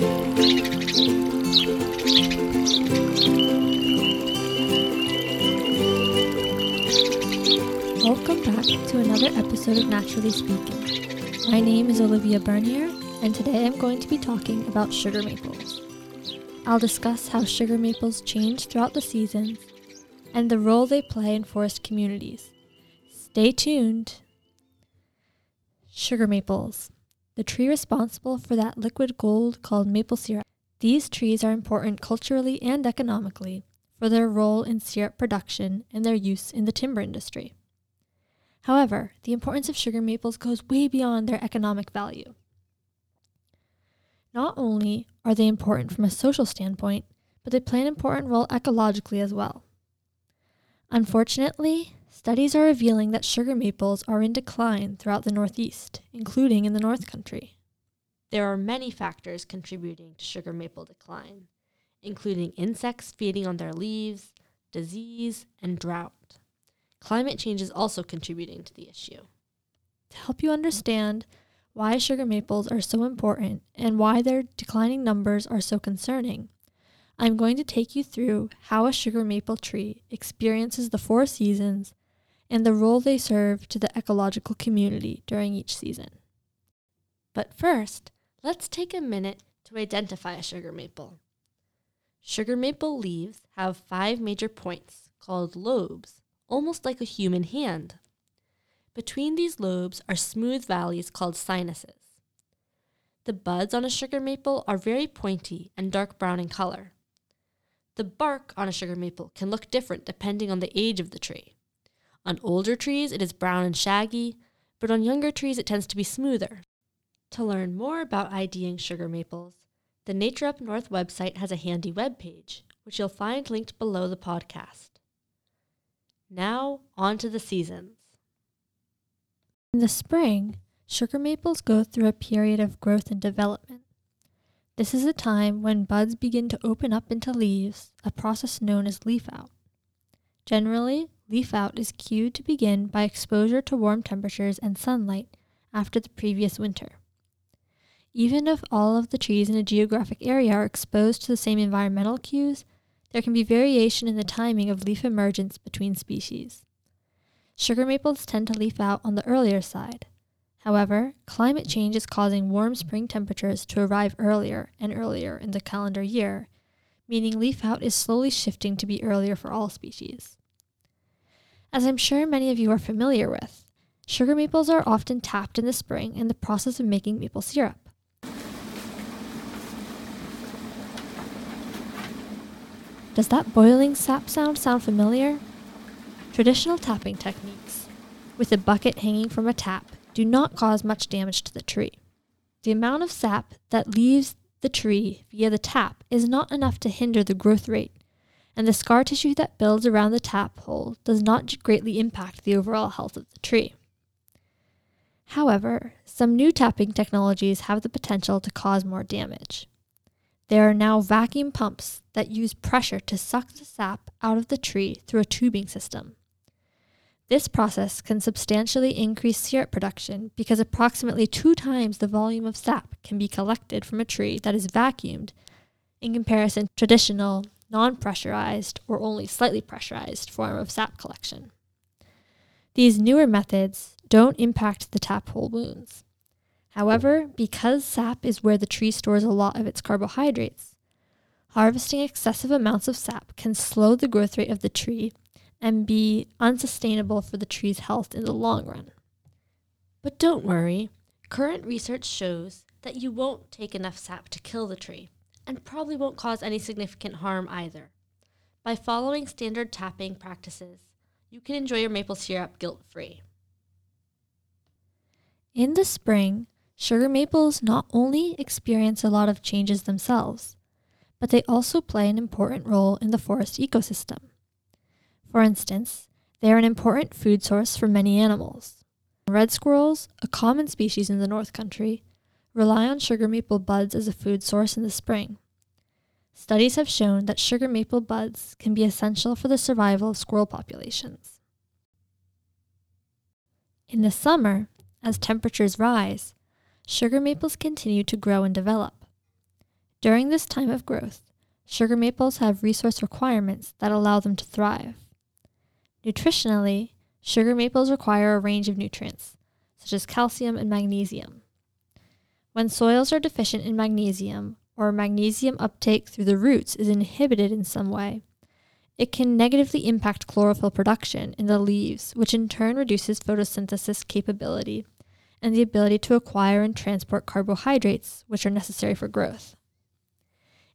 Welcome back to another episode of Naturally Speaking. My name is Olivia Bernier, and today I'm going to be talking about sugar maples. I'll discuss how sugar maples change throughout the seasons and the role they play in forest communities. Stay tuned. Sugar maples, the tree responsible for that liquid gold called maple syrup. These trees are important culturally and economically for their role in syrup production and their use in the timber industry. However, the importance of sugar maples goes way beyond their economic value. Not only are they important from a social standpoint, but they play an important role ecologically as well. Unfortunately, studies are revealing that sugar maples are in decline throughout the Northeast, including in the North Country. There are many factors contributing to sugar maple decline, including insects feeding on their leaves, disease, and drought. Climate change is also contributing to the issue. To help you understand why sugar maples are so important and why their declining numbers are so concerning, I'm going to take you through how a sugar maple tree experiences the four seasons and the role they serve to the ecological community during each season. But first, let's take a minute to identify a sugar maple. Sugar maple leaves have five major points called lobes, almost like a human hand. Between these lobes are smooth valleys called sinuses. The buds on a sugar maple are very pointy and dark brown in color. The bark on a sugar maple can look different depending on the age of the tree. On older trees, it is brown and shaggy, but on younger trees, it tends to be smoother. To learn more about IDing sugar maples, the Nature Up North website has a handy web page, which you'll find linked below the podcast. Now, on to the seasons. In the spring, sugar maples go through a period of growth and development. This is a time when buds begin to open up into leaves, a process known as leaf out. Generally, leaf out is cued to begin by exposure to warm temperatures and sunlight after the previous winter. Even if all of the trees in a geographic area are exposed to the same environmental cues, there can be variation in the timing of leaf emergence between species. Sugar maples tend to leaf out on the earlier side. However, climate change is causing warm spring temperatures to arrive earlier and earlier in the calendar year, meaning leaf out is slowly shifting to be earlier for all species. As I'm sure many of you are familiar with, sugar maples are often tapped in the spring in the process of making maple syrup. Does that boiling sap sound sound familiar? Traditional tapping techniques, with a bucket hanging from a tap, do not cause much damage to the tree. The amount of sap that leaves the tree via the tap is not enough to hinder the growth rate, and the scar tissue that builds around the tap hole does not greatly impact the overall health of the tree. However, some new tapping technologies have the potential to cause more damage. There are now vacuum pumps that use pressure to suck the sap out of the tree through a tubing system. This process can substantially increase syrup production because approximately two times the volume of sap can be collected from a tree that is vacuumed in comparison to traditional, non pressurized, or only slightly pressurized form of sap collection. These newer methods don't impact the tap hole wounds. However, because sap is where the tree stores a lot of its carbohydrates, harvesting excessive amounts of sap can slow the growth rate of the tree and be unsustainable for the tree's health in the long run. But don't worry, current research shows that you won't take enough sap to kill the tree and probably won't cause any significant harm either. By following standard tapping practices, you can enjoy your maple syrup guilt free. In the spring, Sugar maples not only experience a lot of changes themselves, but they also play an important role in the forest ecosystem. For instance, they are an important food source for many animals. Red squirrels, a common species in the North Country, rely on sugar maple buds as a food source in the spring. Studies have shown that sugar maple buds can be essential for the survival of squirrel populations. In the summer, as temperatures rise, sugar maples continue to grow and develop. During this time of growth, sugar maples have resource requirements that allow them to thrive. Nutritionally, sugar maples require a range of nutrients, such as calcium and magnesium. When soils are deficient in magnesium, or magnesium uptake through the roots is inhibited in some way, it can negatively impact chlorophyll production in the leaves, which in turn reduces photosynthesis capability and the ability to acquire and transport carbohydrates, which are necessary for growth.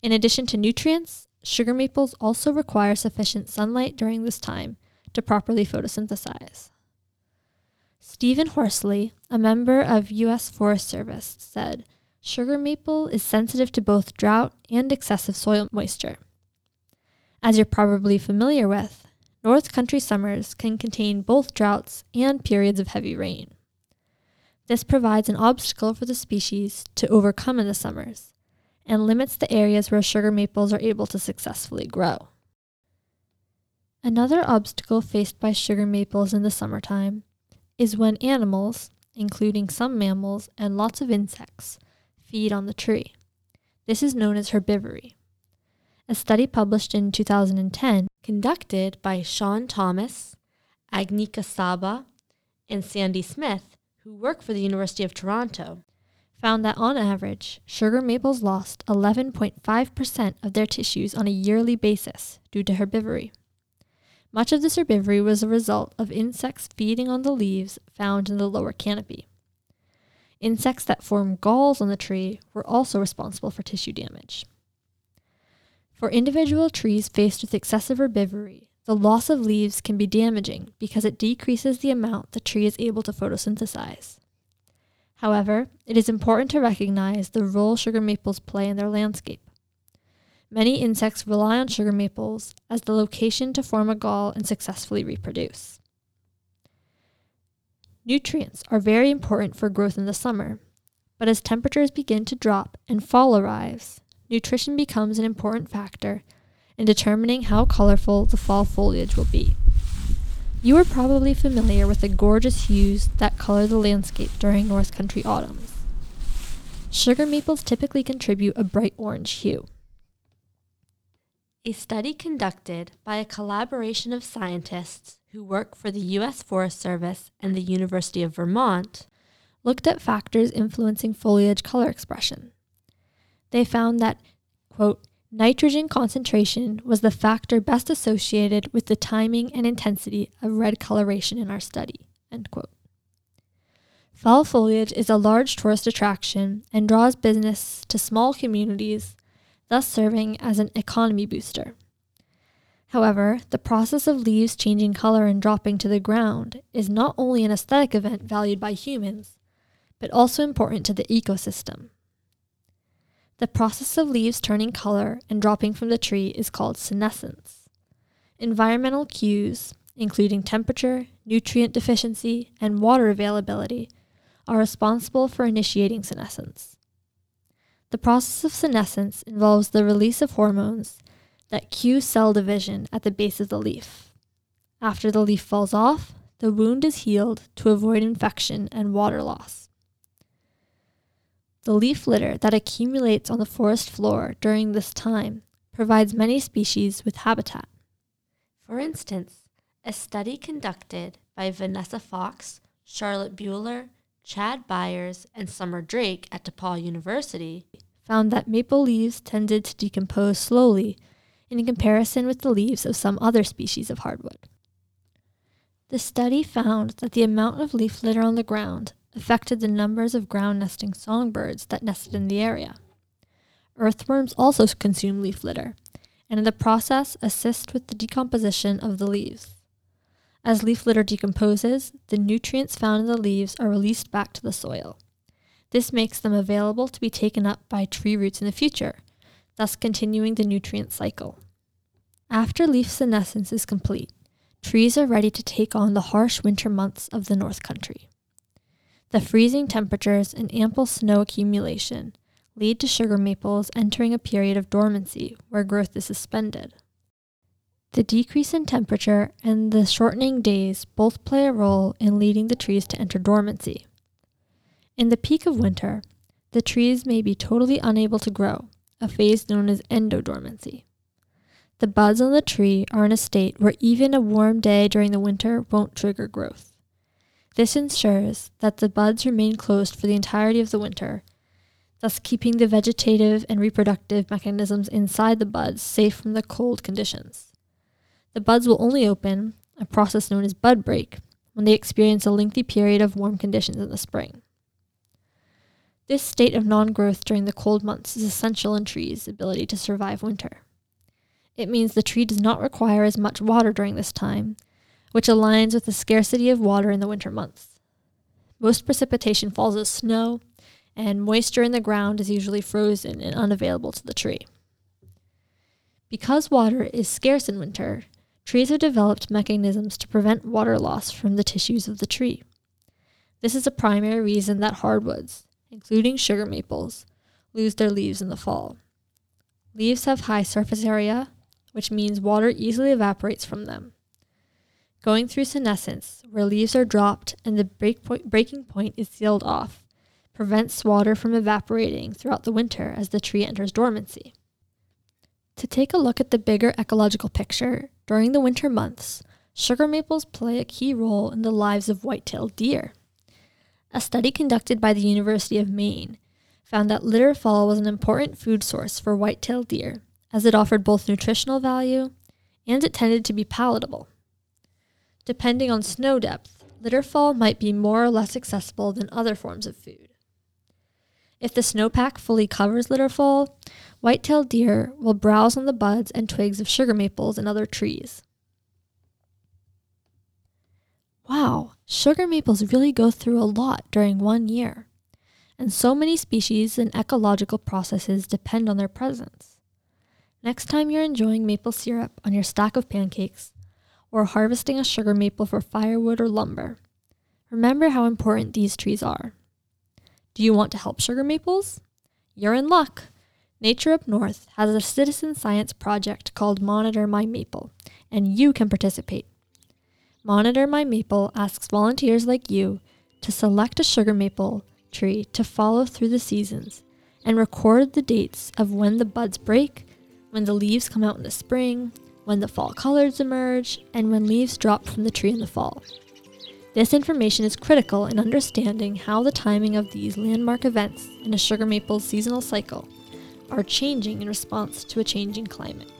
In addition to nutrients, sugar maples also require sufficient sunlight during this time to properly photosynthesize. Stephen Horsley, a member of U.S. Forest Service, said sugar maple is sensitive to both drought and excessive soil moisture. As you're probably familiar with, North Country summers can contain both droughts and periods of heavy rain. This provides an obstacle for the species to overcome in the summers and limits the areas where sugar maples are able to successfully grow. Another obstacle faced by sugar maples in the summertime is when animals, including some mammals and lots of insects, feed on the tree. This is known as herbivory. A study published in 2010, conducted by Sean Thomas, Agnika Saba, and Sandy Smith, who work for the University of Toronto, found that on average, sugar maples lost 11.5% of their tissues on a yearly basis due to herbivory. Much of this herbivory was a result of insects feeding on the leaves found in the lower canopy. Insects that form galls on the tree were also responsible for tissue damage. For individual trees faced with excessive herbivory, the loss of leaves can be damaging because it decreases the amount the tree is able to photosynthesize. However, it is important to recognize the role sugar maples play in their landscape. Many insects rely on sugar maples as the location to form a gall and successfully reproduce. Nutrients are very important for growth in the summer, but as temperatures begin to drop and fall arrives, nutrition becomes an important factor in determining how colorful the fall foliage will be. You are probably familiar with the gorgeous hues that color the landscape during North Country autumns. Sugar maples typically contribute a bright orange hue. A study conducted by a collaboration of scientists who work for the U.S. Forest Service and the University of Vermont looked at factors influencing foliage color expression they found that, quote, nitrogen concentration was the factor best associated with the timing and intensity of red coloration in our study, end quote. Fall foliage is a large tourist attraction and draws business to small communities, thus serving as an economy booster. However, the process of leaves changing color and dropping to the ground is not only an aesthetic event valued by humans, but also important to the ecosystem. The process of leaves turning color and dropping from the tree is called senescence. Environmental cues, including temperature, nutrient deficiency, and water availability, are responsible for initiating senescence. The process of senescence involves the release of hormones that cue cell division at the base of the leaf. After the leaf falls off, the wound is healed to avoid infection and water loss. The leaf litter that accumulates on the forest floor during this time provides many species with habitat. For instance, a study conducted by Vanessa Fox, Charlotte Buehler, Chad Byers, and Summer Drake at DePaul University found that maple leaves tended to decompose slowly in comparison with the leaves of some other species of hardwood. The study found that the amount of leaf litter on the ground affected the numbers of ground nesting songbirds that nested in the area. Earthworms also consume leaf litter, and in the process assist with the decomposition of the leaves. As leaf litter decomposes, the nutrients found in the leaves are released back to the soil. This makes them available to be taken up by tree roots in the future, thus continuing the nutrient cycle. After leaf senescence is complete, trees are ready to take on the harsh winter months of the North Country. The freezing temperatures and ample snow accumulation lead to sugar maples entering a period of dormancy where growth is suspended. The decrease in temperature and the shortening days both play a role in leading the trees to enter dormancy. In the peak of winter, the trees may be totally unable to grow, a phase known as endodormancy. The buds on the tree are in a state where even a warm day during the winter won't trigger growth. This ensures that the buds remain closed for the entirety of the winter, thus keeping the vegetative and reproductive mechanisms inside the buds safe from the cold conditions. The buds will only open, a process known as bud break, when they experience a lengthy period of warm conditions in the spring. This state of non growth during the cold months is essential in trees' ability to survive winter. It means the tree does not require as much water during this time, which aligns with the scarcity of water in the winter months. Most precipitation falls as snow, and moisture in the ground is usually frozen and unavailable to the tree. Because water is scarce in winter, trees have developed mechanisms to prevent water loss from the tissues of the tree. This is a primary reason that hardwoods, including sugar maples, lose their leaves in the fall. Leaves have high surface area, which means water easily evaporates from them. Going through senescence, where leaves are dropped and the point, breaking point is sealed off, prevents water from evaporating throughout the winter as the tree enters dormancy. To take a look at the bigger ecological picture, during the winter months, sugar maples play a key role in the lives of white-tailed deer. A study conducted by the University of Maine found that litter fall was an important food source for white-tailed deer as it offered both nutritional value and it tended to be palatable. Depending on snow depth, litterfall might be more or less accessible than other forms of food. If the snowpack fully covers litterfall, white-tailed deer will browse on the buds and twigs of sugar maples and other trees. Wow, sugar maples really go through a lot during one year, and so many species and ecological processes depend on their presence. Next time you're enjoying maple syrup on your stack of pancakes, or harvesting a sugar maple for firewood or lumber, remember how important these trees are. Do you want to help sugar maples? You're in luck! Nature Up North has a citizen science project called Monitor My Maple, and you can participate. Monitor My Maple asks volunteers like you to select a sugar maple tree to follow through the seasons and record the dates of when the buds break when the leaves come out in the spring, when the fall colors emerge, and when leaves drop from the tree in the fall. This information is critical in understanding how the timing of these landmark events in a sugar maple's seasonal cycle are changing in response to a changing climate.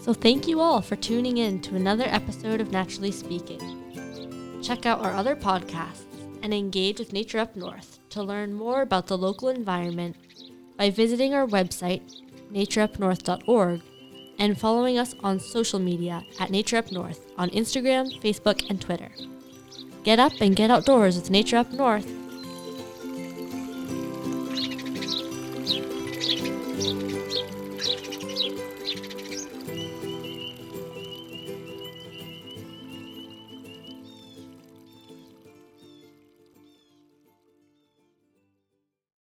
So, thank you all for tuning in to another episode of Naturally Speaking. Check out our other podcasts and engage with Nature Up North to learn more about the local environment by visiting our website natureupnorth.org, and following us on social media at Nature Up North on Instagram, Facebook, and Twitter. Get up and get outdoors with Nature Up North